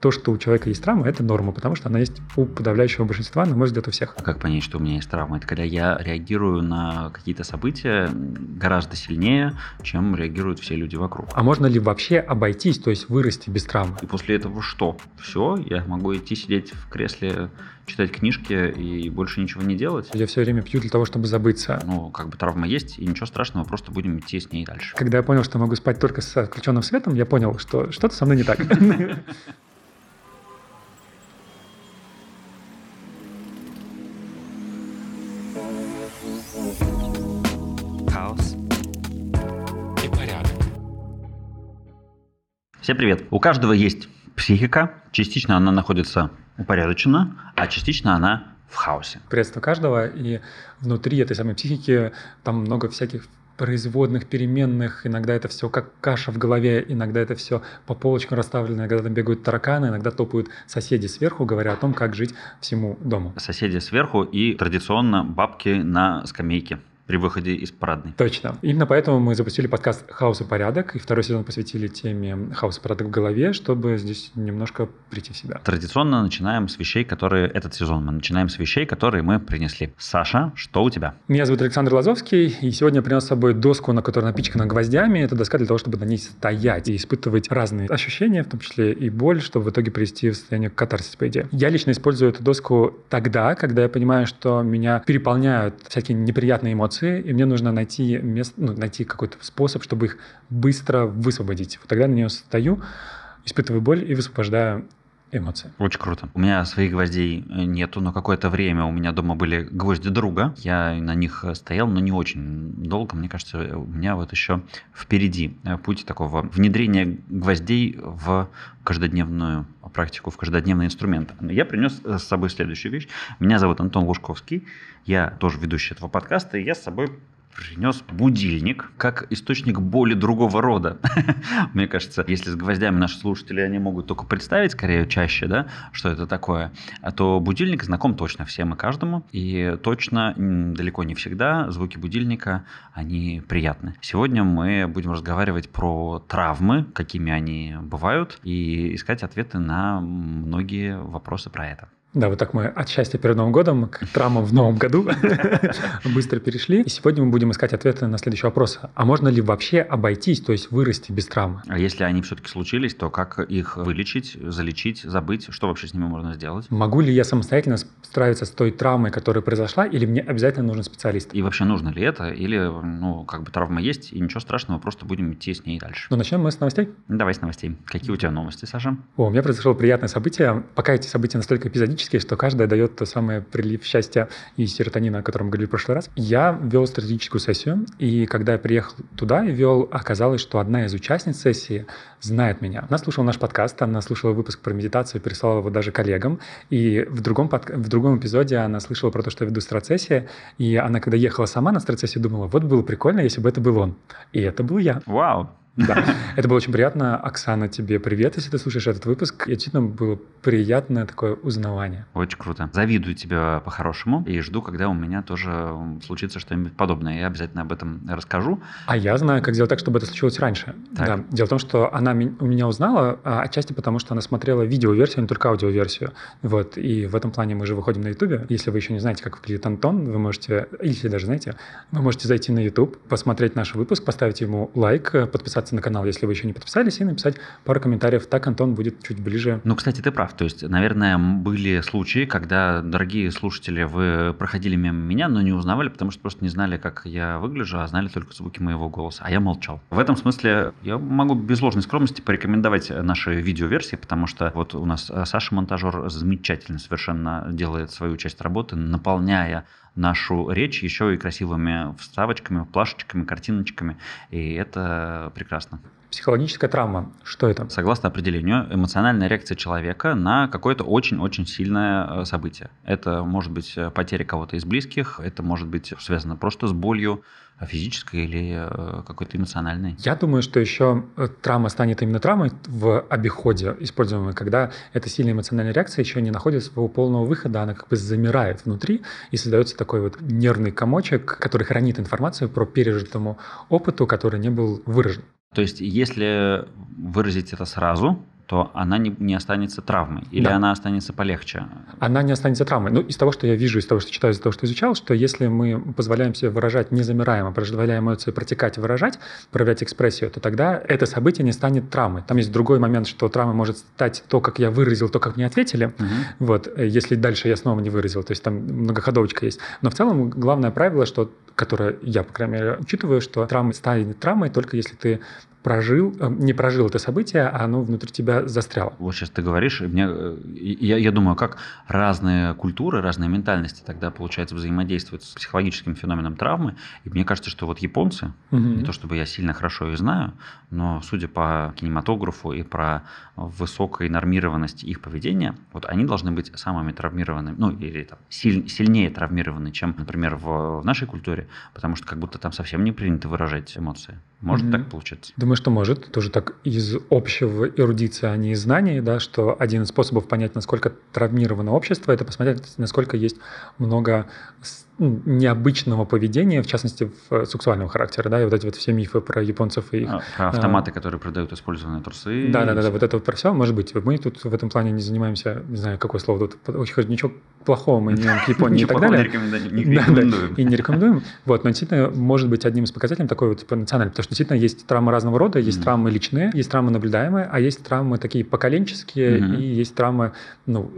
То, что у человека есть травма, это норма, потому что она есть у подавляющего большинства, на мой взгляд, у всех. А как понять, что у меня есть травма? Это когда я реагирую на какие-то события гораздо сильнее, чем реагируют все люди вокруг. А можно ли вообще обойтись, то есть вырасти без травмы? И после этого что? Все, я могу идти сидеть в кресле, читать книжки и больше ничего не делать? Я все время пью для того, чтобы забыться. Ну, как бы травма есть, и ничего страшного, просто будем идти с ней дальше. Когда я понял, что могу спать только с включенным светом, я понял, что что-то со мной не так. Всем привет! У каждого есть психика, частично она находится упорядочена, а частично она в хаосе. Приветствую каждого, и внутри этой самой психики там много всяких производных, переменных, иногда это все как каша в голове, иногда это все по полочкам расставлено, иногда там бегают тараканы, иногда топают соседи сверху, говоря о том, как жить всему дому. Соседи сверху и традиционно бабки на скамейке при выходе из парадной. Точно. Именно поэтому мы запустили подкаст «Хаос и порядок», и второй сезон посвятили теме «Хаос и порядок в голове», чтобы здесь немножко прийти в себя. Традиционно начинаем с вещей, которые... Этот сезон мы начинаем с вещей, которые мы принесли. Саша, что у тебя? Меня зовут Александр Лазовский, и сегодня я принес с собой доску, на которой напичкана гвоздями. Это доска для того, чтобы на ней стоять и испытывать разные ощущения, в том числе и боль, чтобы в итоге привести в состояние катарсис, по идее. Я лично использую эту доску тогда, когда я понимаю, что меня переполняют всякие неприятные эмоции, эмоции, и мне нужно найти место, ну, найти какой-то способ, чтобы их быстро высвободить. Вот тогда на нее стою, испытываю боль и высвобождаю эмоции. Очень круто. У меня своих гвоздей э, нету, но какое-то время у меня дома были гвозди друга. Я на них стоял, но не очень долго. Мне кажется, у меня вот еще впереди э, путь такого внедрения гвоздей в каждодневную практику, в каждодневный инструмент. Я принес с собой следующую вещь. Меня зовут Антон Лужковский. Я тоже ведущий этого подкаста, и я с собой принес будильник как источник боли другого рода. Мне кажется, если с гвоздями наши слушатели, они могут только представить, скорее, чаще, да, что это такое, а то будильник знаком точно всем и каждому, и точно далеко не всегда звуки будильника, они приятны. Сегодня мы будем разговаривать про травмы, какими они бывают, и искать ответы на многие вопросы про это. Да, вот так мы от счастья перед Новым годом к травмам в Новом году быстро перешли. И сегодня мы будем искать ответы на следующий вопрос. А можно ли вообще обойтись, то есть вырасти без травмы? А если они все-таки случились, то как их вылечить, залечить, забыть? Что вообще с ними можно сделать? Могу ли я самостоятельно справиться с той травмой, которая произошла, или мне обязательно нужен специалист? И вообще нужно ли это? Или, ну, как бы травма есть, и ничего страшного, просто будем идти с ней дальше. Ну, начнем мы с новостей? Давай с новостей. Какие у тебя новости, Саша? О, у меня произошло приятное событие. Пока эти события настолько эпизодические, периодически, что каждая дает то самое прилив счастья и серотонина, о котором говорили в прошлый раз. Я вел стратегическую сессию, и когда я приехал туда и вел, оказалось, что одна из участниц сессии знает меня. Она слушала наш подкаст, она слушала выпуск про медитацию, переслала его даже коллегам, и в другом, под... в другом эпизоде она слышала про то, что я веду страцессии, и она, когда ехала сама на страцессию, думала, вот было прикольно, если бы это был он. И это был я. Вау! Да, это было очень приятно. Оксана, тебе привет, если ты слушаешь этот выпуск. И действительно было приятное такое узнавание. Очень круто. Завидую тебя по-хорошему и жду, когда у меня тоже случится что-нибудь подобное. Я обязательно об этом расскажу. А я знаю, как сделать так, чтобы это случилось раньше. Так. Да. Дело в том, что она у меня узнала, а отчасти потому, что она смотрела видеоверсию, а не только аудиоверсию. Вот. И в этом плане мы же выходим на YouTube. Если вы еще не знаете, как выглядит Антон, вы можете, если даже знаете, вы можете зайти на YouTube, посмотреть наш выпуск, поставить ему лайк, подписаться подписаться на канал, если вы еще не подписались, и написать пару комментариев. Так Антон будет чуть ближе. Ну, кстати, ты прав. То есть, наверное, были случаи, когда, дорогие слушатели, вы проходили мимо меня, но не узнавали, потому что просто не знали, как я выгляжу, а знали только звуки моего голоса. А я молчал. В этом смысле я могу без ложной скромности порекомендовать наши видеоверсии, потому что вот у нас Саша Монтажер замечательно совершенно делает свою часть работы, наполняя нашу речь еще и красивыми вставочками, плашечками, картиночками. И это прекрасно. Психологическая травма. Что это? Согласно определению, эмоциональная реакция человека на какое-то очень-очень сильное э, событие. Это может быть э, потеря кого-то из близких, это может быть связано просто с болью, физической или э, какой-то эмоциональной? Я думаю, что еще травма станет именно травмой в обиходе используемой, когда эта сильная эмоциональная реакция еще не находит своего полного выхода, она как бы замирает внутри и создается такой вот нервный комочек, который хранит информацию про пережитому опыту, который не был выражен. То есть, если выразить это сразу, то она не, не останется травмой? Или да. она останется полегче? Она не останется травмой. Ну, из того, что я вижу, из того, что читаю, из того, что изучал, что если мы позволяем себе выражать, не замираем, а позволяем эмоции протекать и выражать, проявлять экспрессию, то тогда это событие не станет травмой. Там есть другой момент, что травмой может стать то, как я выразил, то, как мне ответили. Угу. Вот, если дальше я снова не выразил. То есть там многоходовочка есть. Но в целом главное правило, что которое я, по крайней мере, учитываю, что травма станет травмой только если ты прожил, э, не прожил это событие, а оно внутри тебя застряло. Вот сейчас ты говоришь, и мне, э, я, я думаю, как разные культуры, разные ментальности тогда, получается, взаимодействуют с психологическим феноменом травмы. И мне кажется, что вот японцы, угу. не то чтобы я сильно хорошо их знаю, но судя по кинематографу и про высокой нормированности их поведения, вот они должны быть самыми травмированными, ну или там, силь, сильнее травмированы, чем, например, в, в нашей культуре, потому что как будто там совсем не принято выражать эмоции. Может угу. так получиться? Думаю, что может. Тоже так из общего эрудиции, а не из знаний, да, что один из способов понять, насколько травмировано общество, это посмотреть, насколько есть много необычного поведения, в частности, в сексуального характера, да, и вот эти вот все мифы про японцев и их... А, про автоматы, а, которые продают использованные трусы. Да, да, да, да, вот это вот про все, может быть. Мы тут в этом плане не занимаемся, не знаю, какое слово тут, очень ничего плохого мы не к Японии и так далее. не рекомендуем. И не рекомендуем. Вот, но действительно может быть одним из показателей такой вот типа национальный, потому что действительно есть травмы разного рода, есть травмы личные, есть травмы наблюдаемые, а есть травмы такие поколенческие, и есть травмы, ну,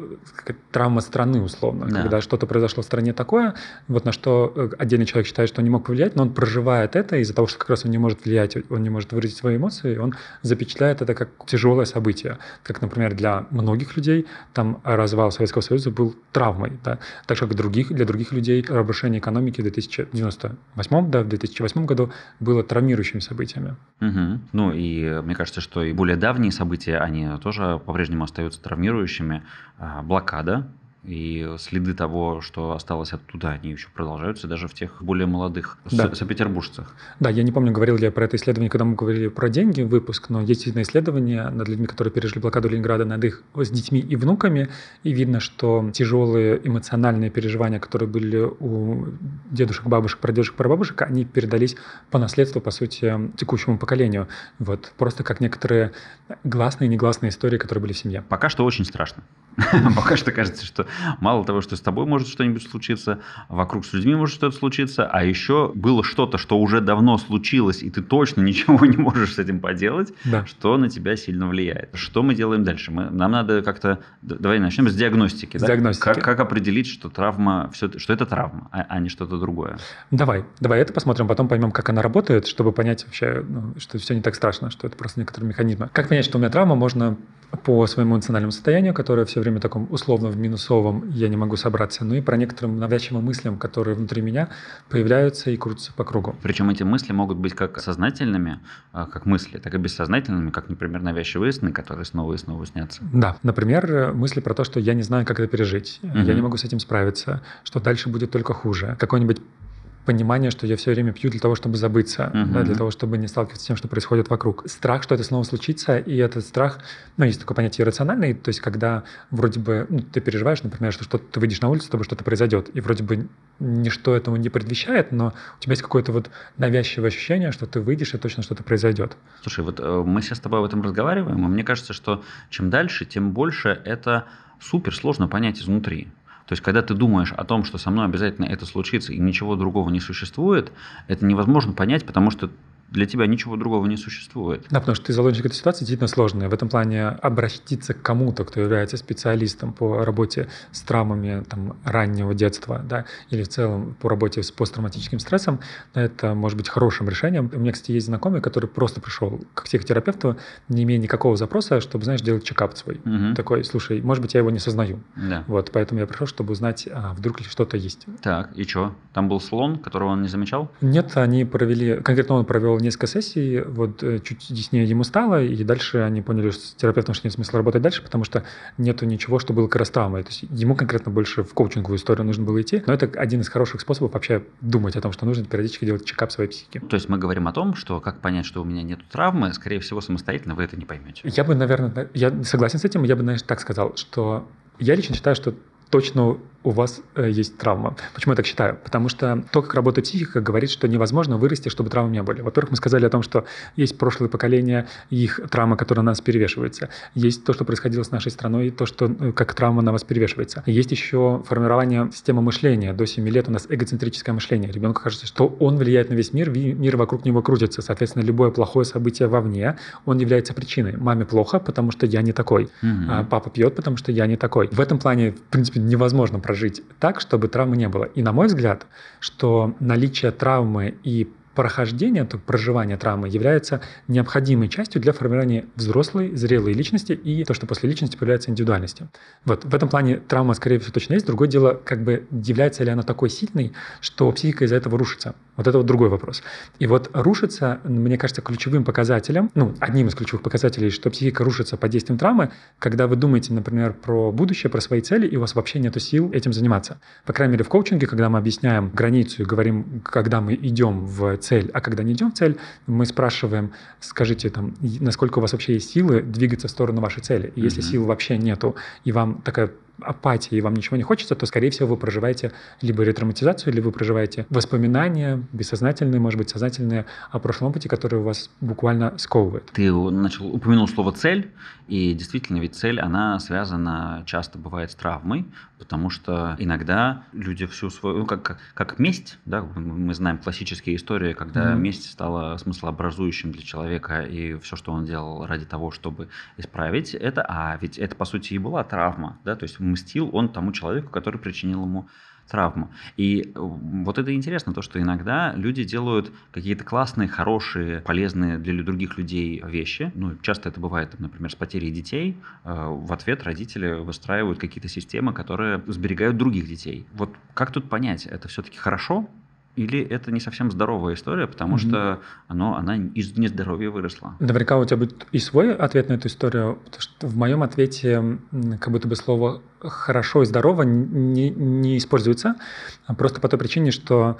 травма страны условно, когда что-то произошло в стране такое, вот на что э, отдельный человек считает, что он не мог повлиять, но он проживает это из-за того, что как раз он не может влиять, он не может выразить свои эмоции, он запечатляет это как тяжелое событие. Как, например, для многих людей там развал Советского Союза был травмой, да? так же, как других, для других людей разрушение экономики в 2098, да, в 2008 году было травмирующими событиями. Угу. Ну и мне кажется, что и более давние события, они тоже по-прежнему остаются травмирующими. А, блокада и следы того, что осталось оттуда, они еще продолжаются даже в тех более молодых да. санкт-петербуржцах. Да, я не помню, говорил ли я про это исследование, когда мы говорили про деньги, выпуск, но есть действительно исследования над людьми, которые пережили блокаду Ленинграда, над их с детьми и внуками, и видно, что тяжелые эмоциональные переживания, которые были у дедушек, бабушек, прадедушек, прабабушек, они передались по наследству, по сути, текущему поколению. Вот просто как некоторые гласные и негласные истории, которые были в семье. Пока что очень страшно. Пока что кажется, что мало того, что с тобой может что-нибудь случиться, вокруг с людьми может что-то случиться, а еще было что-то, что уже давно случилось, и ты точно ничего не можешь с этим поделать, да. что на тебя сильно влияет. Что мы делаем дальше? Мы, нам надо как-то... Давай начнем с диагностики. С да? диагностики. Как, как определить, что травма, все, что это травма, а, а не что-то другое? Давай, давай это посмотрим, потом поймем, как она работает, чтобы понять вообще, ну, что все не так страшно, что это просто некоторые механизмы. Как понять, что у меня травма, можно по своему эмоциональному состоянию, которое все время таком условно в минусовом, я не могу собраться, ну и про некоторым навязчивым мыслям, которые внутри меня появляются и крутятся по кругу. Причем эти мысли могут быть как сознательными, а, как мысли, так и бессознательными, как, например, навязчивые сны, которые снова и снова снятся. Да, например, мысли про то, что я не знаю, как это пережить, угу. я не могу с этим справиться, что дальше будет только хуже. Какой-нибудь понимание, что я все время пью для того, чтобы забыться, uh-huh. да, для того, чтобы не сталкиваться с тем, что происходит вокруг. Страх, что это снова случится, и этот страх, ну, есть такое понятие иррациональный, то есть когда вроде бы ну, ты переживаешь, например, что что-то, ты выйдешь на улицу, с тобой что-то произойдет, и вроде бы ничто этому не предвещает, но у тебя есть какое-то вот навязчивое ощущение, что ты выйдешь, и точно что-то произойдет. Слушай, вот э, мы сейчас с тобой об этом разговариваем, и мне кажется, что чем дальше, тем больше это супер сложно понять изнутри. То есть, когда ты думаешь о том, что со мной обязательно это случится и ничего другого не существует, это невозможно понять, потому что для тебя ничего другого не существует. Да, потому что ты заложник этой ситуации действительно сложная. В этом плане обратиться к кому-то, кто является специалистом по работе с травмами там, раннего детства, да, или в целом по работе с посттравматическим стрессом, это может быть хорошим решением. У меня, кстати, есть знакомый, который просто пришел к психотерапевту, не имея никакого запроса, чтобы, знаешь, делать чекап свой. Угу. Такой, слушай, может быть, я его не сознаю. Да. Вот, поэтому я пришел, чтобы узнать, а вдруг ли что-то есть. Так, и что? Там был слон, которого он не замечал? Нет, они провели, конкретно он провел несколько сессий, вот э, чуть яснее ему стало, и дальше они поняли, что с терапевтом что нет смысла работать дальше, потому что нету ничего, что было травмой. То есть ему конкретно больше в коучинговую историю нужно было идти, но это один из хороших способов вообще думать о том, что нужно периодически делать чекап своей психики. То есть мы говорим о том, что как понять, что у меня нет травмы, скорее всего, самостоятельно вы это не поймете. Я бы, наверное, я согласен с этим, я бы, знаешь, так сказал, что я лично считаю, что точно у вас э, есть травма. Почему я так считаю? Потому что то, как работает психика, говорит, что невозможно вырасти, чтобы травм не были. Во-первых, мы сказали о том, что есть прошлое поколение, их травма, которая на нас перевешивается. Есть то, что происходило с нашей страной, то, что э, как травма на вас перевешивается. Есть еще формирование системы мышления. До 7 лет у нас эгоцентрическое мышление. Ребенку кажется, что он влияет на весь мир, мир вокруг него крутится. Соответственно, любое плохое событие вовне, он является причиной. Маме плохо, потому что я не такой. Угу. А папа пьет, потому что я не такой. В этом плане, в принципе, невозможно прожить так, чтобы травмы не было. И на мой взгляд, что наличие травмы и прохождение, то проживание травмы является необходимой частью для формирования взрослой, зрелой личности и то, что после личности появляется индивидуальностью. Вот в этом плане травма, скорее всего, точно есть. Другое дело, как бы является ли она такой сильной, что психика из-за этого рушится. Вот это вот другой вопрос. И вот рушится, мне кажется, ключевым показателем, ну, одним из ключевых показателей, что психика рушится под действием травмы, когда вы думаете, например, про будущее, про свои цели, и у вас вообще нет сил этим заниматься. По крайней мере, в коучинге, когда мы объясняем границу и говорим, когда мы идем в цель, а когда не идем в цель, мы спрашиваем, скажите, там, насколько у вас вообще есть силы двигаться в сторону вашей цели. И если mm-hmm. сил вообще нету, и вам такая апатия и вам ничего не хочется, то, скорее всего, вы проживаете либо ретравматизацию, либо вы проживаете воспоминания, бессознательные, может быть, сознательные, о прошлом опыте, которые у вас буквально сковывают. Ты начал, упомянул слово «цель», и действительно, ведь цель, она связана часто бывает с травмой, потому что иногда люди всю свою, ну, как, как, как месть, да, мы знаем классические истории, когда mm-hmm. месть стала смыслообразующим для человека, и все, что он делал ради того, чтобы исправить это, а ведь это, по сути, и была травма, да, то есть мстил он тому человеку, который причинил ему травму. И э, вот это интересно, то, что иногда люди делают какие-то классные, хорошие, полезные для других людей вещи. Ну, часто это бывает, например, с потерей детей. Э, в ответ родители выстраивают какие-то системы, которые сберегают других детей. Вот как тут понять, это все-таки хорошо или это не совсем здоровая история, потому mm-hmm. что оно, она из нездоровья выросла? Наверняка у тебя будет и свой ответ на эту историю, потому что в моем ответе как будто бы слово хорошо и здорово не, не используется, просто по той причине, что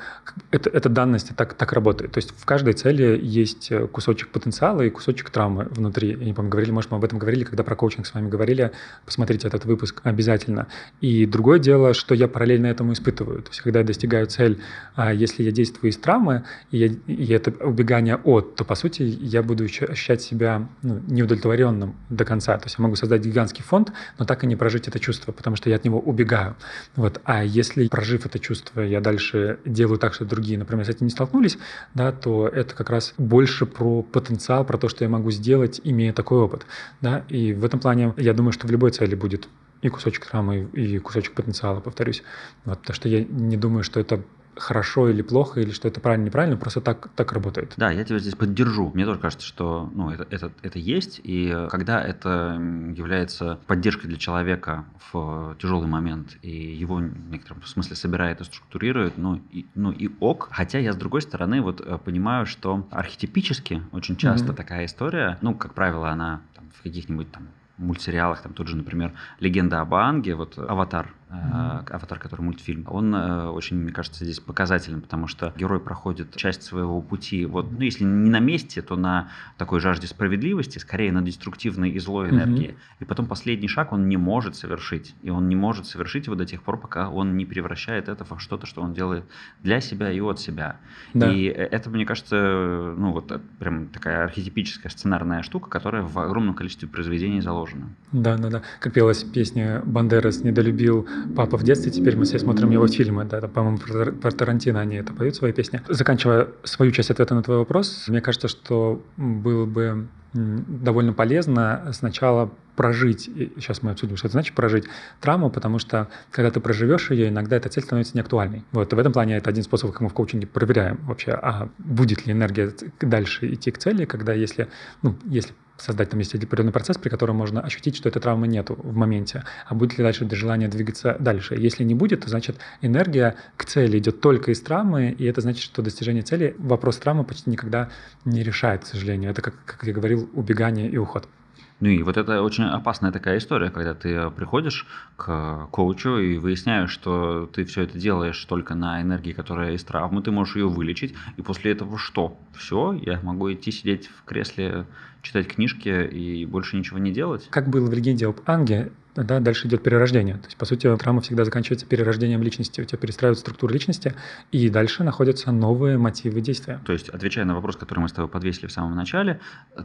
это, эта данность так, так работает. То есть в каждой цели есть кусочек потенциала и кусочек травмы внутри. Я не помню, говорили, может, мы об этом говорили, когда про коучинг с вами говорили. Посмотрите этот выпуск обязательно. И другое дело, что я параллельно этому испытываю. То есть когда я достигаю цель, а если я действую из травмы, и, я, и это убегание от, то, по сути, я буду ощущать себя ну, неудовлетворенным до конца. То есть я могу создать гигантский фонд, но так и не прожить это чувство потому что я от него убегаю. Вот. А если, прожив это чувство, я дальше делаю так, что другие, например, с этим не столкнулись, да, то это как раз больше про потенциал, про то, что я могу сделать, имея такой опыт. Да? И в этом плане я думаю, что в любой цели будет и кусочек травмы, и кусочек потенциала, повторюсь. Вот, потому что я не думаю, что это хорошо или плохо, или что это правильно, неправильно, просто так, так работает. Да, я тебя здесь поддержу. Мне тоже кажется, что ну, это, это, это есть, и когда это является поддержкой для человека в тяжелый момент, и его в некотором смысле собирает и структурирует, ну и, ну и ок. Хотя я, с другой стороны, вот э, понимаю, что архетипически очень часто mm-hmm. такая история, ну, как правило, она там, в каких-нибудь там мультсериалах, там тот же, например, «Легенда об Аанге», вот «Аватар», mm-hmm. «Аватар», который мультфильм, он э, очень, мне кажется, здесь показательным, потому что герой проходит часть своего пути, вот, ну, если не на месте, то на такой жажде справедливости, скорее на деструктивной и злой энергии. Mm-hmm. И потом последний шаг он не может совершить, и он не может совершить его до тех пор, пока он не превращает это в что-то, что он делает для себя и от себя. Да. И э, это, мне кажется, ну, вот прям такая архетипическая сценарная штука, которая в огромном количестве произведений заложена. Да, да, да. Как пелась песня «Бандерас недолюбил папа в детстве, теперь мы все смотрим его фильмы, да, по-моему, про, про Тарантино они это поют, свои песни. Заканчивая свою часть ответа на твой вопрос, мне кажется, что было бы довольно полезно сначала прожить, сейчас мы обсудим, что это значит прожить травму, потому что когда ты проживешь ее, иногда эта цель становится неактуальной. Вот, и в этом плане это один способ, как мы в коучинге проверяем вообще, а будет ли энергия дальше идти к цели, когда если, ну, если создать там есть определенный процесс, при котором можно ощутить, что этой травмы нету в моменте, а будет ли дальше желание двигаться дальше. Если не будет, то значит энергия к цели идет только из травмы, и это значит, что достижение цели вопрос травмы почти никогда не решает, к сожалению. Это, как, как я говорил, убегание и уход. Ну и вот это очень опасная такая история, когда ты приходишь к коучу и выясняешь, что ты все это делаешь только на энергии, которая из травмы, ты можешь ее вылечить, и после этого что? Все, я могу идти сидеть в кресле читать книжки и больше ничего не делать? Как было в легенде об Анге, да, дальше идет перерождение. То есть, по сути, травма всегда заканчивается перерождением личности. У тебя перестраивают структуру личности, и дальше находятся новые мотивы действия. То есть, отвечая на вопрос, который мы с тобой подвесили в самом начале,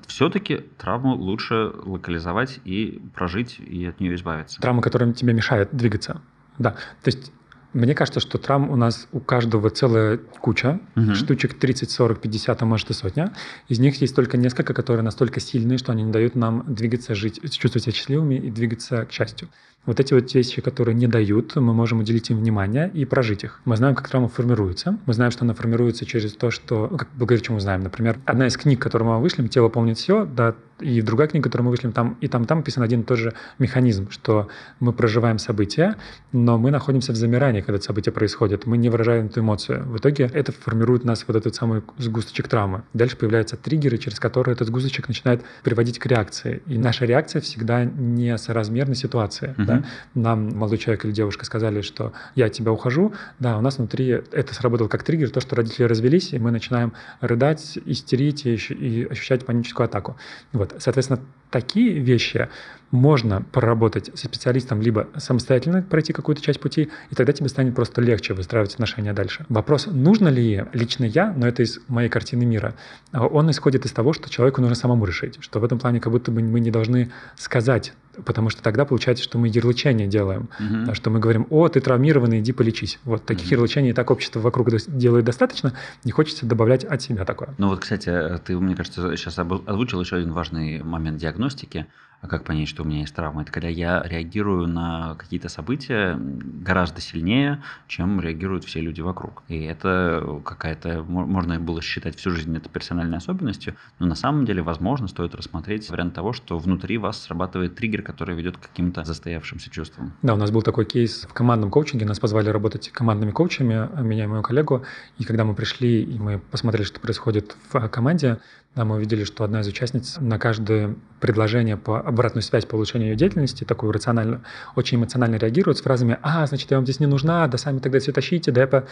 все-таки травму лучше локализовать и прожить, и от нее избавиться. Травма, которая тебе мешает двигаться. Да. То есть мне кажется, что травм у нас у каждого целая куча, угу. штучек 30, 40, 50, а может и сотня. Из них есть только несколько, которые настолько сильные, что они не дают нам двигаться, жить, чувствовать себя счастливыми и двигаться к счастью. Вот эти вот вещи, которые не дают, мы можем уделить им внимание и прожить их. Мы знаем, как травма формируется. Мы знаем, что она формируется через то, что... Ну, как, благодаря чему знаем. Например, одна из книг, которую мы вышлем, «Тело помнит все», да, и другая книга, которую мы вышлем, там и там, там описан один и тот же механизм, что мы проживаем события, но мы находимся в замирании, когда это событие происходит. Мы не выражаем эту эмоцию. В итоге это формирует нас вот этот самый сгусточек травмы. Дальше появляются триггеры, через которые этот сгусточек начинает приводить к реакции. И наша реакция всегда не соразмерна ситуации. Uh-huh. Да? Нам молодой человек или девушка сказали, что я от тебя ухожу, да, у нас внутри это сработало как триггер, то, что родители развелись, и мы начинаем рыдать, истерить и, и ощущать паническую атаку. Вот, соответственно, такие вещи можно проработать со специалистом, либо самостоятельно пройти какую-то часть пути, и тогда тебе станет просто легче выстраивать отношения дальше. Вопрос, нужно ли лично я, но это из моей картины мира, он исходит из того, что человеку нужно самому решить, что в этом плане как будто бы мы не должны сказать потому что тогда получается, что мы ярлычание делаем, uh-huh. что мы говорим, о, ты травмированный, иди полечись. Вот таких ярлычаний и так общество вокруг делает достаточно, не хочется добавлять от себя такое. Ну вот, кстати, ты, мне кажется, сейчас озвучил еще один важный момент диагностики – а как понять, что у меня есть травма? Это когда я реагирую на какие-то события гораздо сильнее, чем реагируют все люди вокруг. И это какая-то, можно было считать всю жизнь это персональной особенностью, но на самом деле, возможно, стоит рассмотреть вариант того, что внутри вас срабатывает триггер, который ведет к каким-то застоявшимся чувствам. Да, у нас был такой кейс в командном коучинге, нас позвали работать командными коучами, меня и мою коллегу, и когда мы пришли и мы посмотрели, что происходит в команде, да, мы увидели, что одна из участниц на каждое предложение по обратную связь по улучшению ее деятельности, такую рациональную, очень эмоционально реагирует с фразами «А, значит, я вам здесь не нужна, да сами тогда все тащите, да я по,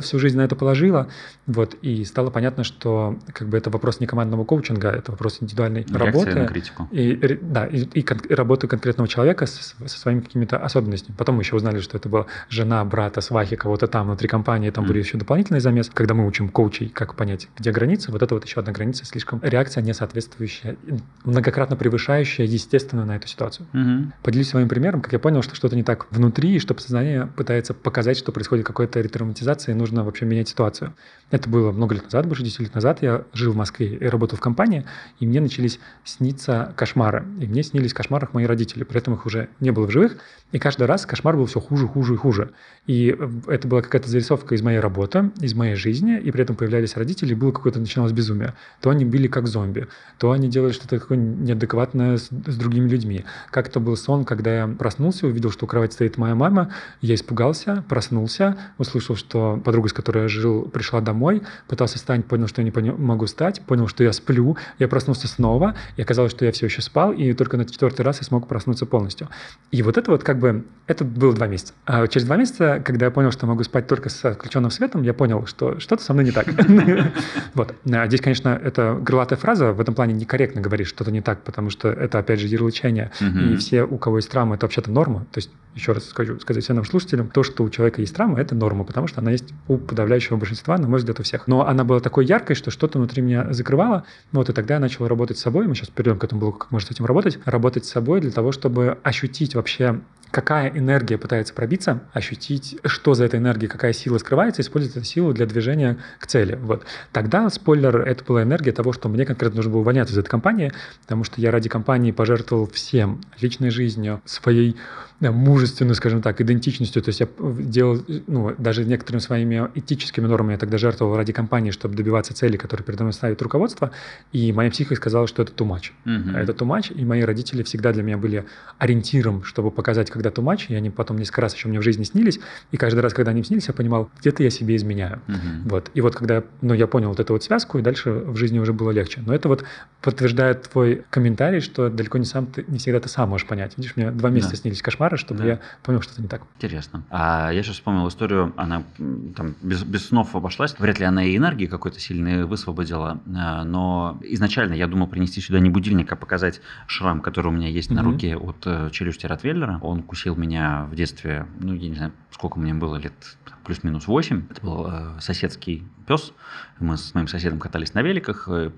всю жизнь на это положила». Вот, и стало понятно, что как бы это вопрос не командного коучинга, это вопрос индивидуальной Реакция работы. на критику. И, да, и, и, и работы конкретного человека со, со своими какими-то особенностями. Потом мы еще узнали, что это была жена, брата, свахи, кого-то там внутри компании, там mm. были еще дополнительные замес. Когда мы учим коучей, как понять, где границы, вот это вот еще одна граница слишком слишком реакция не соответствующая, многократно превышающая естественно на эту ситуацию. Угу. Поделюсь своим примером, как я понял, что что-то не так внутри, и что подсознание пытается показать, что происходит какая-то ретравматизация, и нужно вообще менять ситуацию. Это было много лет назад, больше 10 лет назад. Я жил в Москве и работал в компании, и мне начались сниться кошмары. И мне снились в кошмарах мои родители, при этом их уже не было в живых. И каждый раз кошмар был все хуже, хуже и хуже. И это была какая-то зарисовка из моей работы, из моей жизни, и при этом появлялись родители, и было какое-то начиналось безумие. То они били как зомби, то они делали что-то такое неадекватное с, с другими людьми. Как-то был сон, когда я проснулся, увидел, что у кровати стоит моя мама, я испугался, проснулся, услышал, что подруга, с которой я жил, пришла домой, пытался встать, понял, что я не могу встать, понял, что я сплю, я проснулся снова, и оказалось, что я все еще спал, и только на четвертый раз я смог проснуться полностью. И вот это вот как бы, это было два месяца. А через два месяца, когда я понял, что могу спать только с включенным светом, я понял, что что-то со мной не так. Вот. А здесь, конечно, это крылатая фраза, в этом плане некорректно говорить что-то не так, потому что это, опять же, ярлычение. И все, у кого есть травма, это вообще-то норма. То есть, еще раз скажу, сказать всем нашим слушателям, то, что у человека есть травма, это норма, потому что она есть у подавляющего большинства, на мой взгляд, у всех. Но она была такой яркой, что что-то внутри меня закрывало. Вот, и тогда я начал работать с собой. Мы сейчас перейдем к этому блоку, как можно с этим работать. Работать с собой для того, чтобы ощутить вообще какая энергия пытается пробиться, ощутить, что за этой энергией, какая сила скрывается, использовать эту силу для движения к цели. Вот. Тогда, спойлер, это была энергия того, что мне конкретно нужно было увольняться из этой компании, потому что я ради компании пожертвовал всем, личной жизнью, своей мужественной, скажем так, идентичностью. То есть я делал, ну, даже некоторыми своими этическими нормами я тогда жертвовал ради компании, чтобы добиваться цели, которые передо мной ставит руководство. И моя психика сказала, что это too much. Uh-huh. Это too much, и мои родители всегда для меня были ориентиром, чтобы показать, когда too much, и они потом несколько раз еще мне в жизни снились, и каждый раз, когда они снились, я понимал, где-то я себе изменяю. Угу. Вот. И вот когда ну, я понял вот эту вот связку, и дальше в жизни уже было легче. Но это вот подтверждает твой комментарий, что далеко не сам ты, не всегда ты сам можешь понять. Видишь, мне два месяца да. снились кошмары, чтобы да. я понял, что это не так. Интересно. А я сейчас вспомнил историю, она там без, без снов обошлась. Вряд ли она и энергии какой-то сильной высвободила, а, но изначально я думал принести сюда не будильник, а показать шрам, который у меня есть mm-hmm. на руке от э, челюсти Ротвейлера. Он кусил меня в детстве, ну, я не знаю, сколько мне было, лет плюс-минус 8. Это был э, соседский пес. Мы с моим соседом катались на великах, э,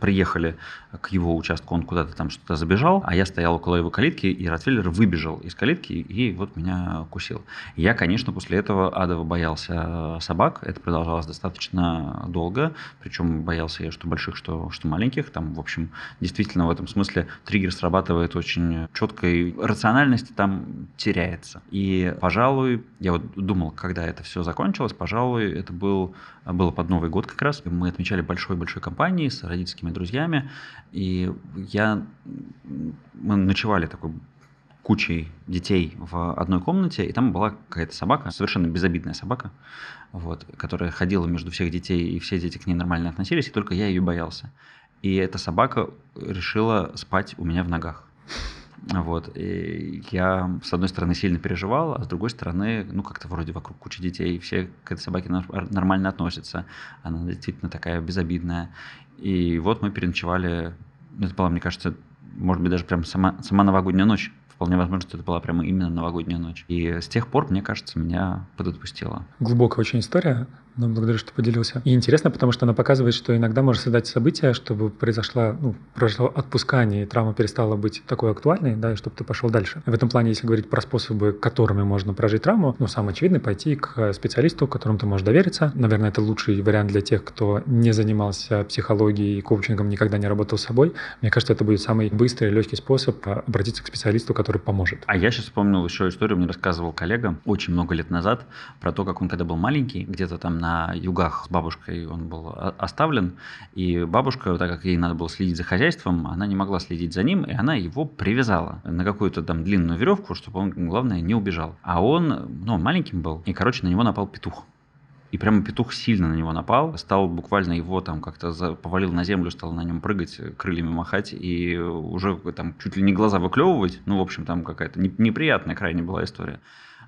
приехали к его участку, он куда-то там что-то забежал, а я стоял около его калитки, и Ротвейлер выбежал из калитки и вот меня кусил. Я, конечно, после этого адово боялся собак. Это продолжалось достаточно долго, причем боялся я что больших, что, что маленьких. Там, в общем, действительно в этом смысле триггер срабатывает очень четко, и рациональность там теряется. И, пожалуй, я вот думал, когда это все закончилось, пожалуй, это был, было под Новый год как раз. Мы отмечали большой-большой компанией с родительскими друзьями, и я, мы ночевали такой кучей детей в одной комнате, и там была какая-то собака, совершенно безобидная собака, вот, которая ходила между всех детей, и все дети к ней нормально относились, и только я ее боялся. И эта собака решила спать у меня в ногах. Вот. И я, с одной стороны, сильно переживал, а с другой стороны, ну, как-то вроде вокруг куча детей, все к этой собаке нормально относятся. Она действительно такая безобидная. И вот мы переночевали, это была, мне кажется, может быть, даже прям сама, сама новогодняя ночь. Вполне возможно, что это была прямо именно новогодняя ночь. И с тех пор, мне кажется, меня подотпустило. Глубокая очень история. Ну, благодарю, что поделился. И интересно, потому что она показывает, что иногда может создать событие, чтобы произошло, ну, произошло отпускание, и травма перестала быть такой актуальной, да, и чтобы ты пошел дальше. В этом плане, если говорить про способы, которыми можно прожить травму, ну, самый очевидный – пойти к специалисту, которому ты можешь довериться. Наверное, это лучший вариант для тех, кто не занимался психологией и коучингом, никогда не работал с собой. Мне кажется, это будет самый быстрый легкий способ обратиться к специалисту, который поможет. А я сейчас вспомнил еще историю, мне рассказывал коллега очень много лет назад про то, как он, когда был маленький, где-то там на на югах с бабушкой он был оставлен, и бабушка, так как ей надо было следить за хозяйством, она не могла следить за ним, и она его привязала на какую-то там длинную веревку, чтобы он, главное, не убежал. А он, ну, маленьким был, и, короче, на него напал петух. И прямо петух сильно на него напал, стал буквально его там как-то повалил на землю, стал на нем прыгать, крыльями махать и уже там чуть ли не глаза выклевывать. Ну, в общем, там какая-то неприятная крайне была история.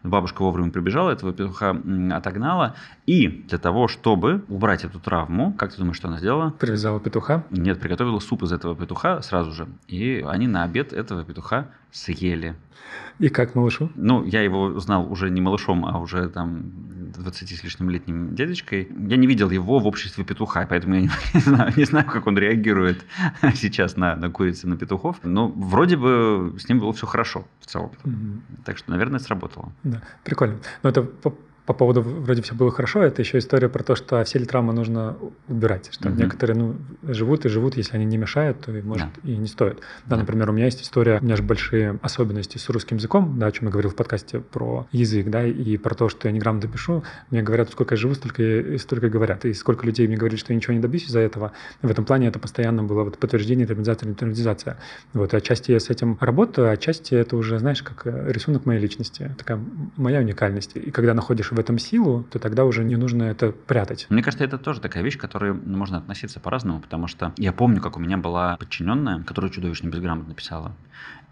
Бабушка вовремя прибежала, этого петуха отогнала. И для того, чтобы убрать эту травму, как ты думаешь, что она сделала? Привязала петуха? Нет, приготовила суп из этого петуха сразу же. И они на обед этого петуха съели. И как малышу? Ну, я его знал уже не малышом, а уже там 20 с лишним летним дедочкой. Я не видел его в обществе петуха, поэтому я не, не, знаю, не знаю, как он реагирует сейчас на, на куриц и на петухов. Но вроде бы с ним было все хорошо в целом. Угу. Так что, наверное, сработало. Да, прикольно. Но это по поводу вроде все было хорошо, это еще история про то, что все ли травмы нужно убирать, что mm некоторые ну, живут и живут, если они не мешают, то может yeah. и не стоит. Да, yeah. например, у меня есть история, у меня же большие особенности с русским языком, да, о чем я говорил в подкасте про язык, да, и про то, что я неграмотно пишу, мне говорят, сколько я живу, столько и столько говорят, и сколько людей мне говорит, что я ничего не добьюсь из-за этого. В этом плане это постоянно было вот подтверждение, терминизация, интернетизация. Вот, отчасти я с этим работаю, а отчасти это уже, знаешь, как э, рисунок моей личности, такая моя уникальность. И когда находишь в этом силу, то тогда уже не нужно это прятать. Мне кажется, это тоже такая вещь, к которой можно относиться по-разному, потому что я помню, как у меня была подчиненная, которая чудовищно безграмотно писала,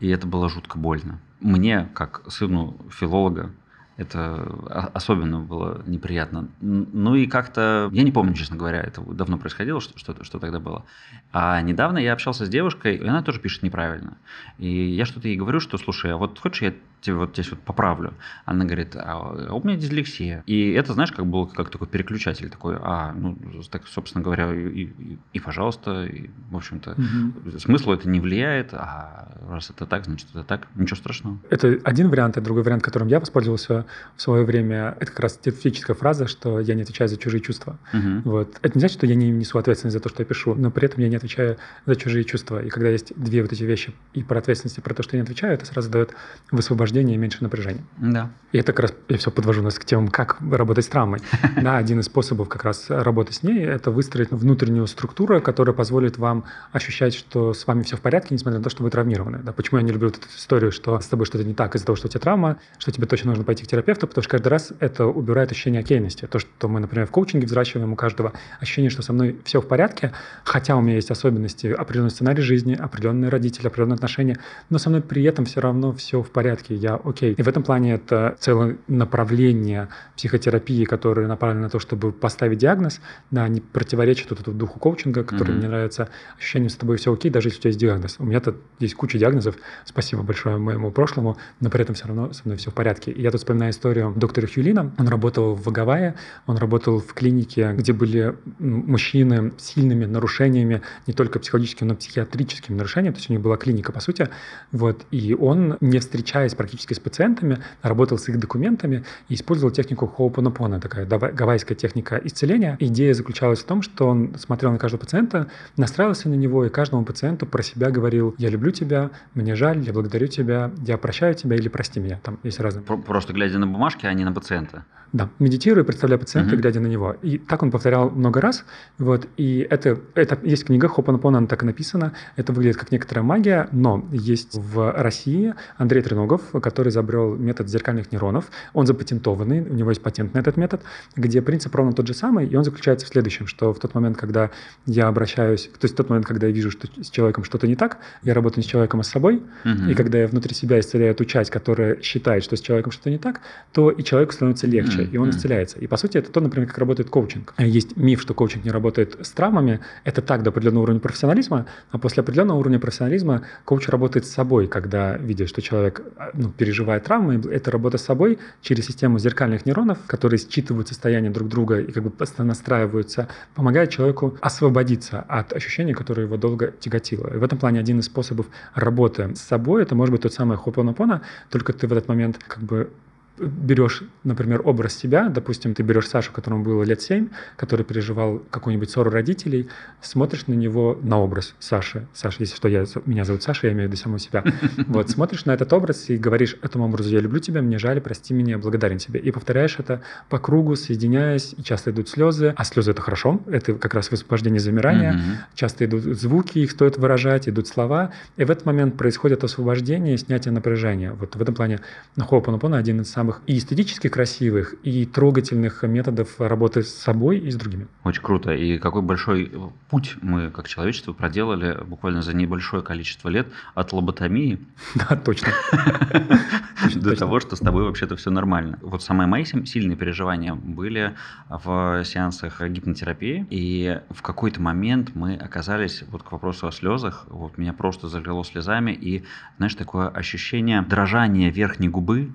и это было жутко больно. Мне, как сыну филолога, это особенно было неприятно. Ну и как-то, я не помню, честно говоря, это давно происходило, что, что, что тогда было. А недавно я общался с девушкой, и она тоже пишет неправильно. И я что-то ей говорю, что, слушай, а вот хочешь, я тебе вот здесь вот поправлю. Она говорит, а у меня дислексия. И это, знаешь, как был как такой переключатель такой, а, ну, так, собственно говоря, и, и, и пожалуйста, и, в общем-то, угу. смыслу это не влияет, а раз это так, значит, это так, ничего страшного. Это один вариант, а другой вариант, которым я воспользовался в свое время, это как раз терапевтическая фраза, что я не отвечаю за чужие чувства. Угу. Вот. Это не значит, что я не несу ответственность за то, что я пишу, но при этом я не отвечаю за чужие чувства. И когда есть две вот эти вещи и про ответственность, и про то, что я не отвечаю, это сразу дает высвобождение освобождение и меньше напряжения. Да. И это как раз, я все подвожу нас к темам, как работать с травмой. Да, один из способов как раз работы с ней – это выстроить внутреннюю структуру, которая позволит вам ощущать, что с вами все в порядке, несмотря на то, что вы травмированы. Да, почему я не люблю эту историю, что с тобой что-то не так из-за того, что у тебя травма, что тебе точно нужно пойти к терапевту, потому что каждый раз это убирает ощущение окейности. То, что мы, например, в коучинге взращиваем у каждого ощущение, что со мной все в порядке, хотя у меня есть особенности, определенный сценарий жизни, определенные родители, определенные отношения, но со мной при этом все равно все в порядке, я окей. И в этом плане это целое направление психотерапии, которое направлено на то, чтобы поставить диагноз, да, не противоречит вот этому духу коучинга, который mm-hmm. мне нравится, ощущение, что с тобой все окей, даже если у тебя есть диагноз. У меня-то есть куча диагнозов, спасибо большое моему прошлому, но при этом все равно со мной все в порядке. И я тут вспоминаю историю доктора Хьюлина, он работал в Гавайе, он работал в клинике, где были мужчины с сильными нарушениями, не только психологическими, но и психиатрическими нарушениями, то есть у них была клиника, по сути, вот, и он, не встречаясь практически с пациентами, работал с их документами и использовал технику Хоупонопона, такая гавайская техника исцеления. Идея заключалась в том, что он смотрел на каждого пациента, настраивался на него и каждому пациенту про себя говорил «я люблю тебя», «мне жаль», «я благодарю тебя», «я прощаю тебя» или «прости меня». Там есть разные. Просто глядя на бумажки, а не на пациента. Да, медитируя, представляя пациента, угу. глядя на него. И так он повторял много раз. Вот, и это, это есть книга Хопанапона, она так и написана. Это выглядит как некоторая магия, но есть в России Андрей Треногов, который изобрел метод зеркальных нейронов. Он запатентованный, у него есть патент на этот метод, где принцип ровно тот же самый, и он заключается в следующем, что в тот момент, когда я обращаюсь, то есть в тот момент, когда я вижу, что с человеком что-то не так, я работаю не с человеком, а с собой, угу. и когда я внутри себя исцеляю эту часть, которая считает, что с человеком что-то не так, то и человеку становится легче, и он исцеляется. И по сути это то, например, как работает коучинг. Есть миф, что коучинг не работает с травмами. Это так до определенного уровня профессионализма, а после определенного уровня профессионализма коуч работает с собой, когда видит, что человек ну, переживает травмы. Это работа с собой через систему зеркальных нейронов, которые считывают состояние друг друга и как бы настраиваются, помогает человеку освободиться от ощущений, которые его долго тяготило. И в этом плане один из способов работы с собой, это может быть тот самый хопонопона, только ты в этот момент как бы берешь, например, образ себя, допустим, ты берешь Сашу, которому было лет 7, который переживал какую-нибудь ссору родителей, смотришь на него, на образ Саши. Саша, если что, я, меня зовут Саша, я имею в виду саму себя. Вот, смотришь на этот образ и говоришь этому образу, я люблю тебя, мне жаль, прости меня, благодарен тебе. И повторяешь это по кругу, соединяясь, и часто идут слезы, а слезы это хорошо, это как раз высвобождение замирания, mm-hmm. часто идут звуки, их стоит выражать, идут слова, и в этот момент происходит освобождение снятие напряжения. Вот в этом плане Хоупанупона один из самых самых и эстетически красивых, и трогательных методов работы с собой и с другими. Очень круто. И какой большой путь мы, как человечество, проделали буквально за небольшое количество лет от лоботомии. Да, точно. До того, что с тобой вообще-то все нормально. Вот самые мои сильные переживания были в сеансах гипнотерапии. И в какой-то момент мы оказались, вот к вопросу о слезах, вот меня просто залило слезами. И, знаешь, такое ощущение дрожания верхней губы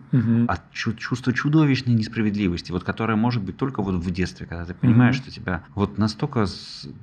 от чувство чудовищной несправедливости, вот которое может быть только вот в детстве, когда ты понимаешь, mm-hmm. что тебя вот настолько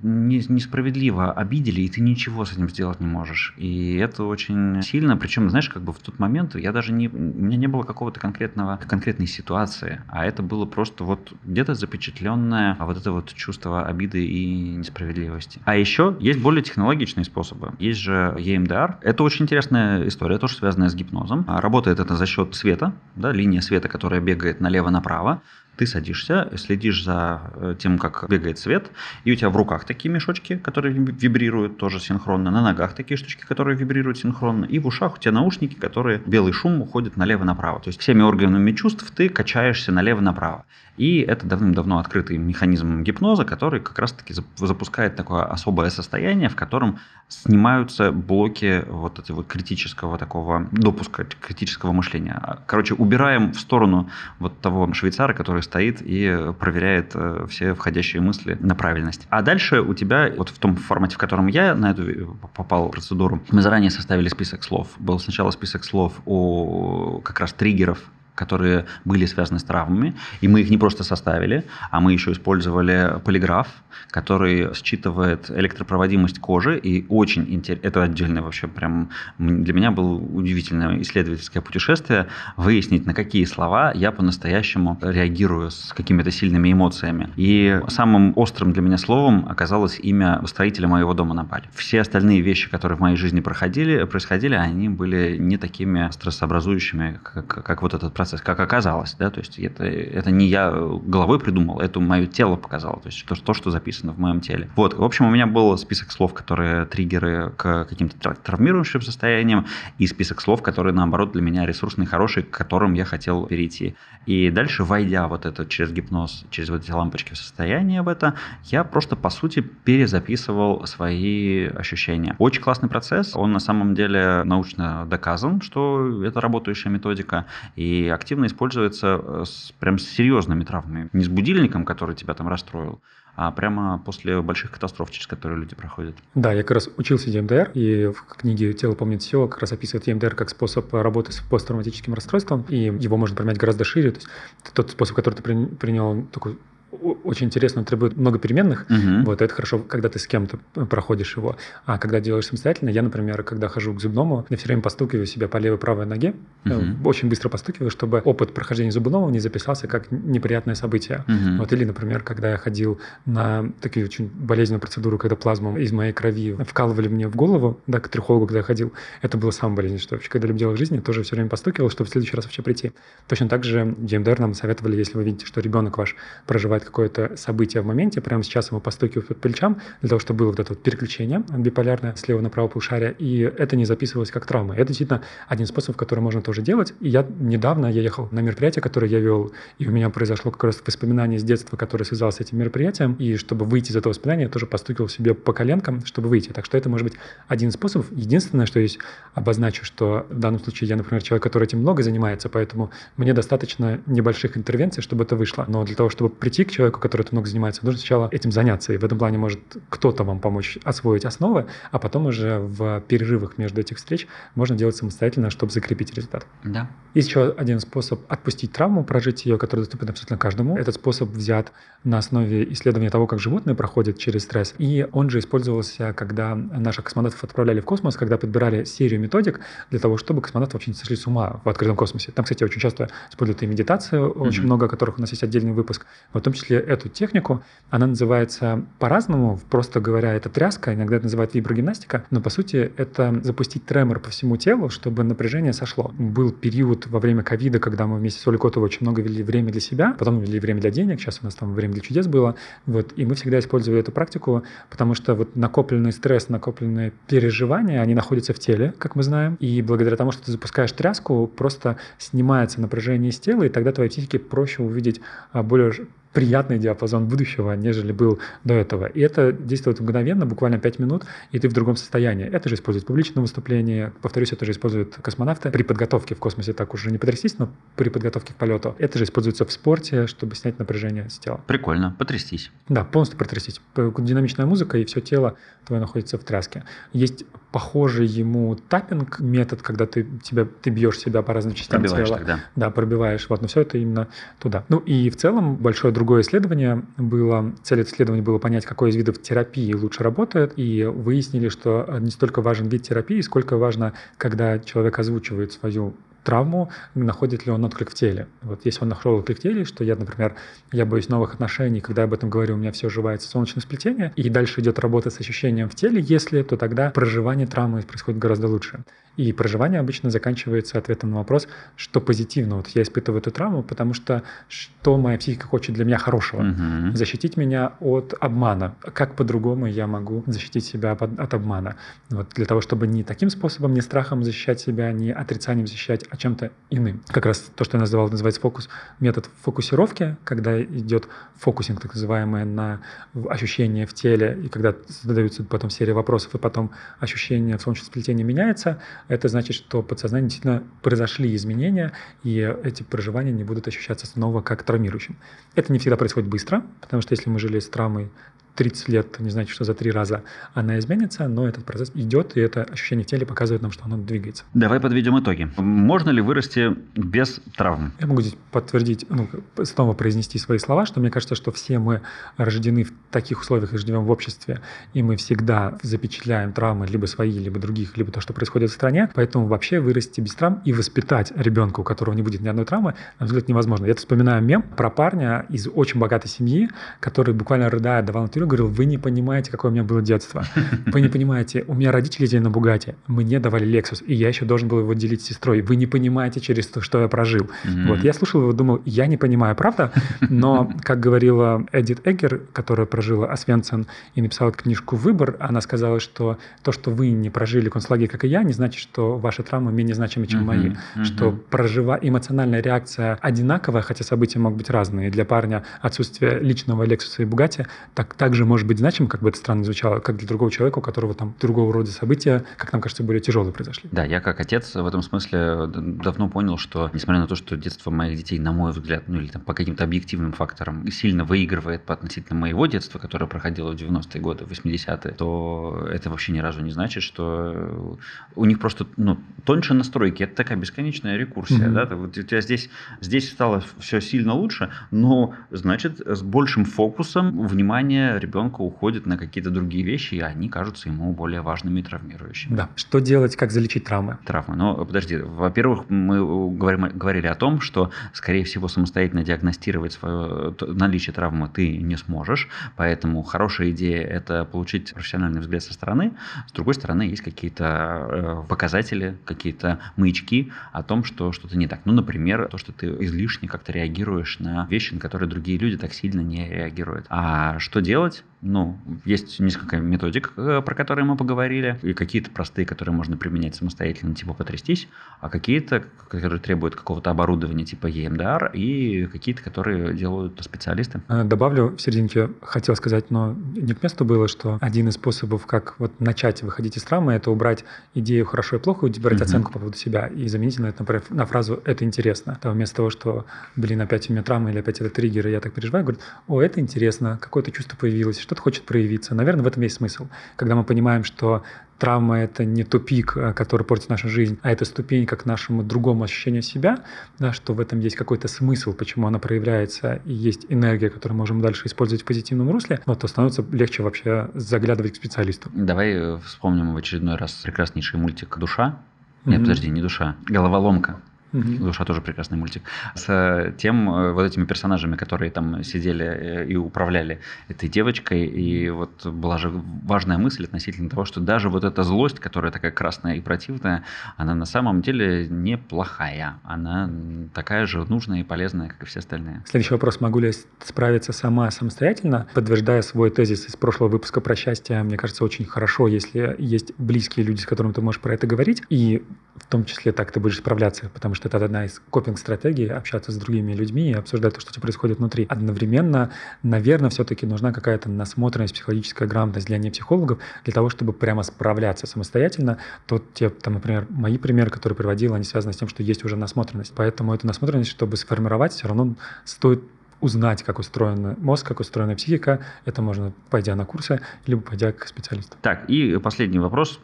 несправедливо обидели, и ты ничего с этим сделать не можешь. И это очень сильно, причем, знаешь, как бы в тот момент я даже не, у меня не было какого-то конкретного, конкретной ситуации, а это было просто вот где-то запечатленное а вот это вот чувство обиды и несправедливости. А еще есть более технологичные способы. Есть же EMDR. Это очень интересная история, тоже связанная с гипнозом. Работает это за счет света, да, линия света, которая бегает налево-направо, ты садишься, следишь за э, тем, как бегает свет, и у тебя в руках такие мешочки, которые вибрируют тоже синхронно, на ногах такие штучки, которые вибрируют синхронно, и в ушах у тебя наушники, которые белый шум уходит налево-направо. То есть всеми органами чувств ты качаешься налево-направо. И это давным-давно открытый механизм гипноза, который как раз-таки запускает такое особое состояние, в котором снимаются блоки вот этого критического такого допуска, критического мышления. Короче, убираем в сторону вот того швейцара, который стоит и проверяет э, все входящие мысли на правильность. А дальше у тебя, вот в том формате, в котором я на эту попал процедуру, мы заранее составили список слов. Был сначала список слов о как раз триггеров которые были связаны с травмами, и мы их не просто составили, а мы еще использовали полиграф, который считывает электропроводимость кожи, и очень интересно, это отдельно вообще прям для меня было удивительное исследовательское путешествие, выяснить, на какие слова я по-настоящему реагирую с какими-то сильными эмоциями. И самым острым для меня словом оказалось имя строителя моего дома на Бали. Все остальные вещи, которые в моей жизни проходили, происходили, они были не такими стрессообразующими, как, как вот этот процесс, как оказалось. Да? То есть это, это не я головой придумал, это мое тело показало, то есть то, то, что записано в моем теле. Вот, в общем, у меня был список слов, которые триггеры к каким-то травмирующим состояниям, и список слов, которые, наоборот, для меня ресурсные, хорошие, к которым я хотел перейти. И дальше, войдя вот это через гипноз, через вот эти лампочки в состояние в это, я просто, по сути, перезаписывал свои ощущения. Очень классный процесс, он на самом деле научно доказан, что это работающая методика, и активно используется э, с, прям с серьезными травмами. Не с будильником, который тебя там расстроил, а прямо после больших катастроф, через которые люди проходят. Да, я как раз учился ЕМДР, и в книге «Тело помнит все» как раз описывает ЕМДР как способ работы с посттравматическим расстройством, и его можно применять гораздо шире. То есть тот способ, который ты принял, такой очень интересно, требует много переменных. Uh-huh. Вот это хорошо, когда ты с кем-то проходишь его. А когда делаешь самостоятельно, я, например, когда хожу к зубному, я все время постукиваю себя по левой правой ноге, uh-huh. очень быстро постукиваю, чтобы опыт прохождения зубного не записался как неприятное событие. Uh-huh. Вот или, например, когда я ходил на такие очень болезненную процедуру, когда плазму из моей крови вкалывали мне в голову, да, к трихологу, когда я ходил, это было самое болезненное, что вообще, когда делал в жизни, тоже все время постукивал, чтобы в следующий раз вообще прийти. Точно так же ДМДР нам советовали, если вы видите, что ребенок ваш проживает какое-то событие в моменте, прямо сейчас ему постукивают по плечам, для того, чтобы было вот это вот переключение биполярное слева направо полушария, и это не записывалось как травма. Это действительно один способ, который можно тоже делать. И я недавно, я ехал на мероприятие, которое я вел, и у меня произошло как раз воспоминание с детства, которое связалось с этим мероприятием, и чтобы выйти из этого воспоминания, я тоже постукивал себе по коленкам, чтобы выйти. Так что это может быть один из способов. Единственное, что есть, обозначу, что в данном случае я, например, человек, который этим много занимается, поэтому мне достаточно небольших интервенций, чтобы это вышло. Но для того, чтобы прийти к человеку, который это много занимается, нужно сначала этим заняться. И в этом плане может кто-то вам помочь освоить основы, а потом уже в перерывах между этих встреч можно делать самостоятельно, чтобы закрепить результат. Да. Есть еще один способ отпустить травму, прожить ее, который доступен абсолютно каждому. Этот способ взят на основе исследования того, как животные проходят через стресс. И он же использовался, когда наших космонавтов отправляли в космос, когда подбирали серию методик для того, чтобы космонавты вообще не сошли с ума в открытом космосе. Там, кстати, очень часто используют и медитацию, mm-hmm. очень много которых у нас есть отдельный выпуск, в том числе эту технику. Она называется по-разному, просто говоря, это тряска, иногда это называют виброгимнастика, но по сути это запустить тремор по всему телу, чтобы напряжение сошло. Был период во время ковида, когда мы вместе с Олей Котовой очень много вели время для себя, потом вели время для денег, сейчас у нас там время для чудес было, вот, и мы всегда использовали эту практику, потому что вот накопленный стресс, накопленные переживания, они находятся в теле, как мы знаем, и благодаря тому, что ты запускаешь тряску, просто снимается напряжение из тела, и тогда твоей психике проще увидеть а, более приятный диапазон будущего, нежели был до этого. И это действует мгновенно, буквально 5 минут, и ты в другом состоянии. Это же используют в публичном выступлении. Повторюсь, это же используют космонавты при подготовке в космосе. Так уже не потрястись, но при подготовке к полету. Это же используется в спорте, чтобы снять напряжение с тела. Прикольно, потрястись. Да, полностью потрястись. Динамичная музыка, и все тело твое находится в тряске. Есть похожий ему таппинг метод, когда ты, тебя, ты бьешь себя по разным частям пробиваешь тела. Тогда. Да, пробиваешь. Вот, но все это именно туда. Ну и в целом большое другое исследование было, цель исследования было понять, какой из видов терапии лучше работает, и выяснили, что не столько важен вид терапии, сколько важно, когда человек озвучивает свою травму, находит ли он отклик в теле. Вот если он нашел отклик в теле, что я, например, я боюсь новых отношений, когда я об этом говорю, у меня все сживается солнечное сплетение, и дальше идет работа с ощущением в теле, если, то тогда проживание травмы происходит гораздо лучше. И проживание обычно заканчивается ответом на вопрос, что позитивно. Вот я испытываю эту травму, потому что что моя психика хочет для меня хорошего? Угу. Защитить меня от обмана. Как по-другому я могу защитить себя от, от обмана? Вот для того, чтобы не таким способом, не страхом защищать себя, не отрицанием защищать, а чем-то иным. Как раз то, что я называл, называется фокус, метод фокусировки, когда идет фокусинг, так называемый, на ощущение в теле, и когда задаются потом серия вопросов, и потом ощущение в солнечном сплетении меняется, это значит, что подсознание действительно произошли изменения, и эти проживания не будут ощущаться снова как травмирующим. Это не всегда происходит быстро, потому что если мы жили с травмой 30 лет не значит, что за три раза она изменится, но этот процесс идет, и это ощущение в теле показывает нам, что оно двигается. Давай подведем итоги. Можно ли вырасти без травм? Я могу здесь подтвердить, ну, снова произнести свои слова, что мне кажется, что все мы рождены в таких условиях и живем в обществе, и мы всегда запечатляем травмы либо свои, либо других, либо то, что происходит в стране. Поэтому вообще вырасти без травм и воспитать ребенка, у которого не будет ни одной травмы, на взгляд, невозможно. Я тут вспоминаю мем про парня из очень богатой семьи, который буквально рыдая давал интервью, говорил, вы не понимаете, какое у меня было детство. Вы не понимаете, у меня родители ездили на Бугате, мне давали Lexus, и я еще должен был его делить с сестрой. Вы не понимаете, через то, что я прожил. Mm-hmm. Вот, я слушал его, думал, я не понимаю, правда? Но, как говорила Эдит Эггер, которая прожила Освенцин и написала книжку «Выбор», она сказала, что то, что вы не прожили концлагерь, как и я, не значит, что ваши травмы менее значимы, чем mm-hmm. мои. Mm-hmm. Что прожива... эмоциональная реакция одинаковая, хотя события могут быть разные. Для парня отсутствие личного Lexus и Бугати так, так же может быть значим, как бы это странно звучало, как для другого человека, у которого там другого рода события, как нам кажется, более тяжелые произошли. Да, я как отец в этом смысле давно понял, что несмотря на то, что детство моих детей, на мой взгляд, ну или там по каким-то объективным факторам сильно выигрывает по относительно моего детства, которое проходило в 90-е годы, в 80-е, то это вообще ни разу не значит, что у них просто ну, тоньше настройки. Это такая бесконечная рекурсия. Mm-hmm. Да? Вот у тебя здесь, здесь стало все сильно лучше, но значит с большим фокусом внимание ребенка уходит на какие-то другие вещи, и они кажутся ему более важными и травмирующими. Да. Что делать, как залечить травмы? Травмы. Ну, подожди. Во-первых, мы говорим, говорили о том, что, скорее всего, самостоятельно диагностировать свое наличие травмы ты не сможешь, поэтому хорошая идея – это получить профессиональный взгляд со стороны. С другой стороны, есть какие-то э, показатели, какие-то маячки о том, что что-то не так. Ну, например, то, что ты излишне как-то реагируешь на вещи, на которые другие люди так сильно не реагируют. А что делать? Jones. Ну, есть несколько методик, э, про которые мы поговорили, и какие-то простые, которые можно применять самостоятельно, типа потрястись, а какие-то, которые требуют какого-то оборудования, типа EMDR, и какие-то, которые делают специалисты. Э, добавлю в серединке, хотел сказать, но не к месту было, что один из способов, как вот начать выходить из травмы, это убрать идею хорошо и плохо, брать uh-huh. оценку по поводу себя и заменить на это, например, на фразу «это интересно». Там вместо того, что, блин, опять у меня травма или опять это триггер, и я так переживаю, говорит, о, это интересно, какое-то чувство появилось, что-то хочет проявиться. Наверное, в этом есть смысл. Когда мы понимаем, что травма – это не тупик, э, который портит нашу жизнь, а это ступенька к нашему другому ощущению себя, да, что в этом есть какой-то смысл, почему она проявляется, и есть энергия, которую мы можем дальше использовать в позитивном русле, вот, то становится легче вообще заглядывать к специалисту. Давай э, вспомним в очередной раз прекраснейший мультик «Душа». Нет, mm-hmm. подожди, не «Душа», «Головоломка». Угу. Душа тоже прекрасный мультик. С э, тем, э, вот этими персонажами, которые там сидели э, и управляли этой девочкой. И вот была же важная мысль относительно того, что даже вот эта злость, которая такая красная и противная, она на самом деле неплохая. Она такая же нужная и полезная, как и все остальные. Следующий вопрос. Могу ли я справиться сама самостоятельно? Подтверждая свой тезис из прошлого выпуска про счастье, мне кажется, очень хорошо, если есть близкие люди, с которыми ты можешь про это говорить. И в том числе так ты будешь справляться, потому что это одна из копинг-стратегий, общаться с другими людьми и обсуждать то, что происходит внутри. Одновременно, наверное, все-таки нужна какая-то насмотренность, психологическая грамотность для непсихологов, для того, чтобы прямо справляться самостоятельно. Тот, те, там, например, мои примеры, которые приводил, они связаны с тем, что есть уже насмотренность. Поэтому эту насмотренность, чтобы сформировать, все равно стоит узнать, как устроен мозг, как устроена психика. Это можно, пойдя на курсы, либо пойдя к специалисту. Так, и последний вопрос.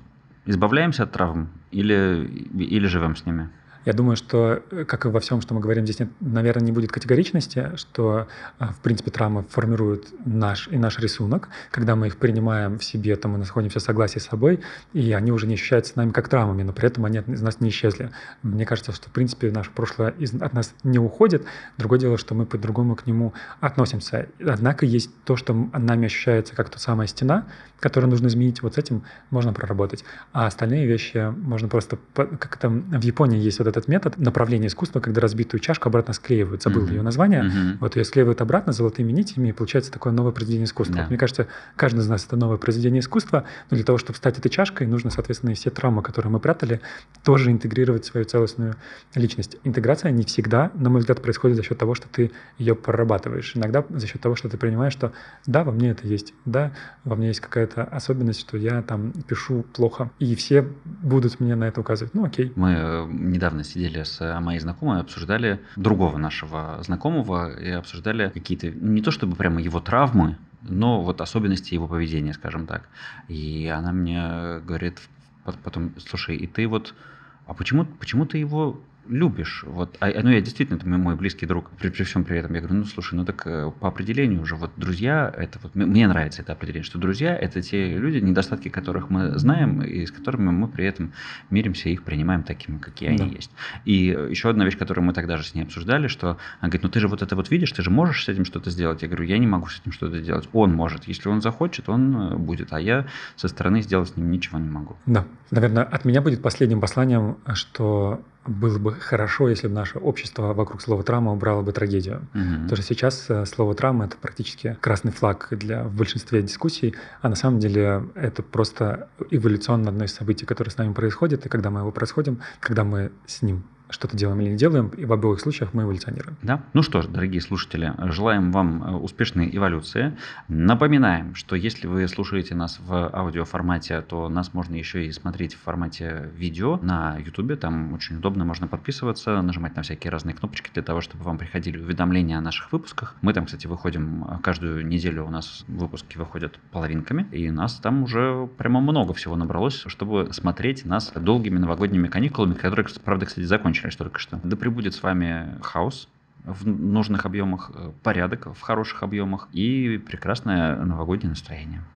Избавляемся от травм или, или живем с ними? Я думаю, что, э, как и во всем, что мы говорим, здесь, нет, наверное, не будет категоричности, что, а, в принципе, травмы формируют наш и наш рисунок. Когда мы их принимаем в себе, то мы находимся в согласии с собой, и они уже не ощущаются с нами как травмами, но при этом они из нас не исчезли. Мне кажется, что, в принципе, наше прошлое из, от нас не уходит. Другое дело, что мы по-другому к нему относимся. Однако есть то, что нами ощущается как та самая стена, которую нужно изменить. Вот с этим можно проработать. А остальные вещи можно просто... Как там в Японии есть вот этот метод направления искусства, когда разбитую чашку обратно склеивают. Забыл mm-hmm. ее название. Mm-hmm. Вот ее склеивают обратно золотыми нитями, и получается такое новое произведение искусства. Yeah. Вот, мне кажется, каждый из нас это новое произведение искусства, но для того, чтобы стать этой чашкой, нужно, соответственно, и все травмы, которые мы прятали, тоже интегрировать в свою целостную личность. Интеграция не всегда, на мой взгляд, происходит за счет того, что ты ее прорабатываешь. Иногда за счет того, что ты принимаешь, что да, во мне это есть, да, во мне есть какая-то особенность, что я там пишу плохо, и все будут мне на это указывать. Ну, окей. Мы э, недавно сидели с э, моей знакомой, обсуждали другого нашего знакомого и обсуждали какие-то, не то чтобы прямо его травмы, но вот особенности его поведения, скажем так. И она мне говорит потом, слушай, и ты вот, а почему, почему ты его любишь. Вот, а, ну, я действительно, это мой близкий друг. При, при всем при этом я говорю, ну, слушай, ну так э, по определению уже вот друзья, это вот, мне нравится это определение, что друзья – это те люди, недостатки которых мы знаем, и с которыми мы при этом миримся и их принимаем такими, какие да. они есть. И еще одна вещь, которую мы тогда же с ней обсуждали, что она говорит, ну ты же вот это вот видишь, ты же можешь с этим что-то сделать. Я говорю, я не могу с этим что-то сделать. Он может. Если он захочет, он э, будет. А я со стороны сделать с ним ничего не могу. Да. Наверное, от меня будет последним посланием, что было бы хорошо, если бы наше общество вокруг слова травма убрало бы трагедию. Угу. Потому что сейчас э, слово травма это практически красный флаг для в большинстве дискуссий, а на самом деле это просто эволюционно одно из событий, которое с нами происходит, и когда мы его происходим, когда мы с ним что-то делаем или не делаем, и в обоих случаях мы эволюционируем. Да. Ну что ж, дорогие слушатели, желаем вам э, успешной эволюции. Напоминаем, что если вы слушаете нас в аудиоформате, то нас можно еще и смотреть в формате видео на YouTube. Там очень удобно, можно подписываться, нажимать на всякие разные кнопочки для того, чтобы вам приходили уведомления о наших выпусках. Мы там, кстати, выходим э, каждую неделю, у нас выпуски выходят половинками, и нас там уже прямо много всего набралось, чтобы смотреть нас долгими новогодними каникулами, которые, правда, кстати, закончились начались только что. Да пребудет с вами хаос в нужных объемах, э, порядок в хороших объемах и прекрасное новогоднее настроение.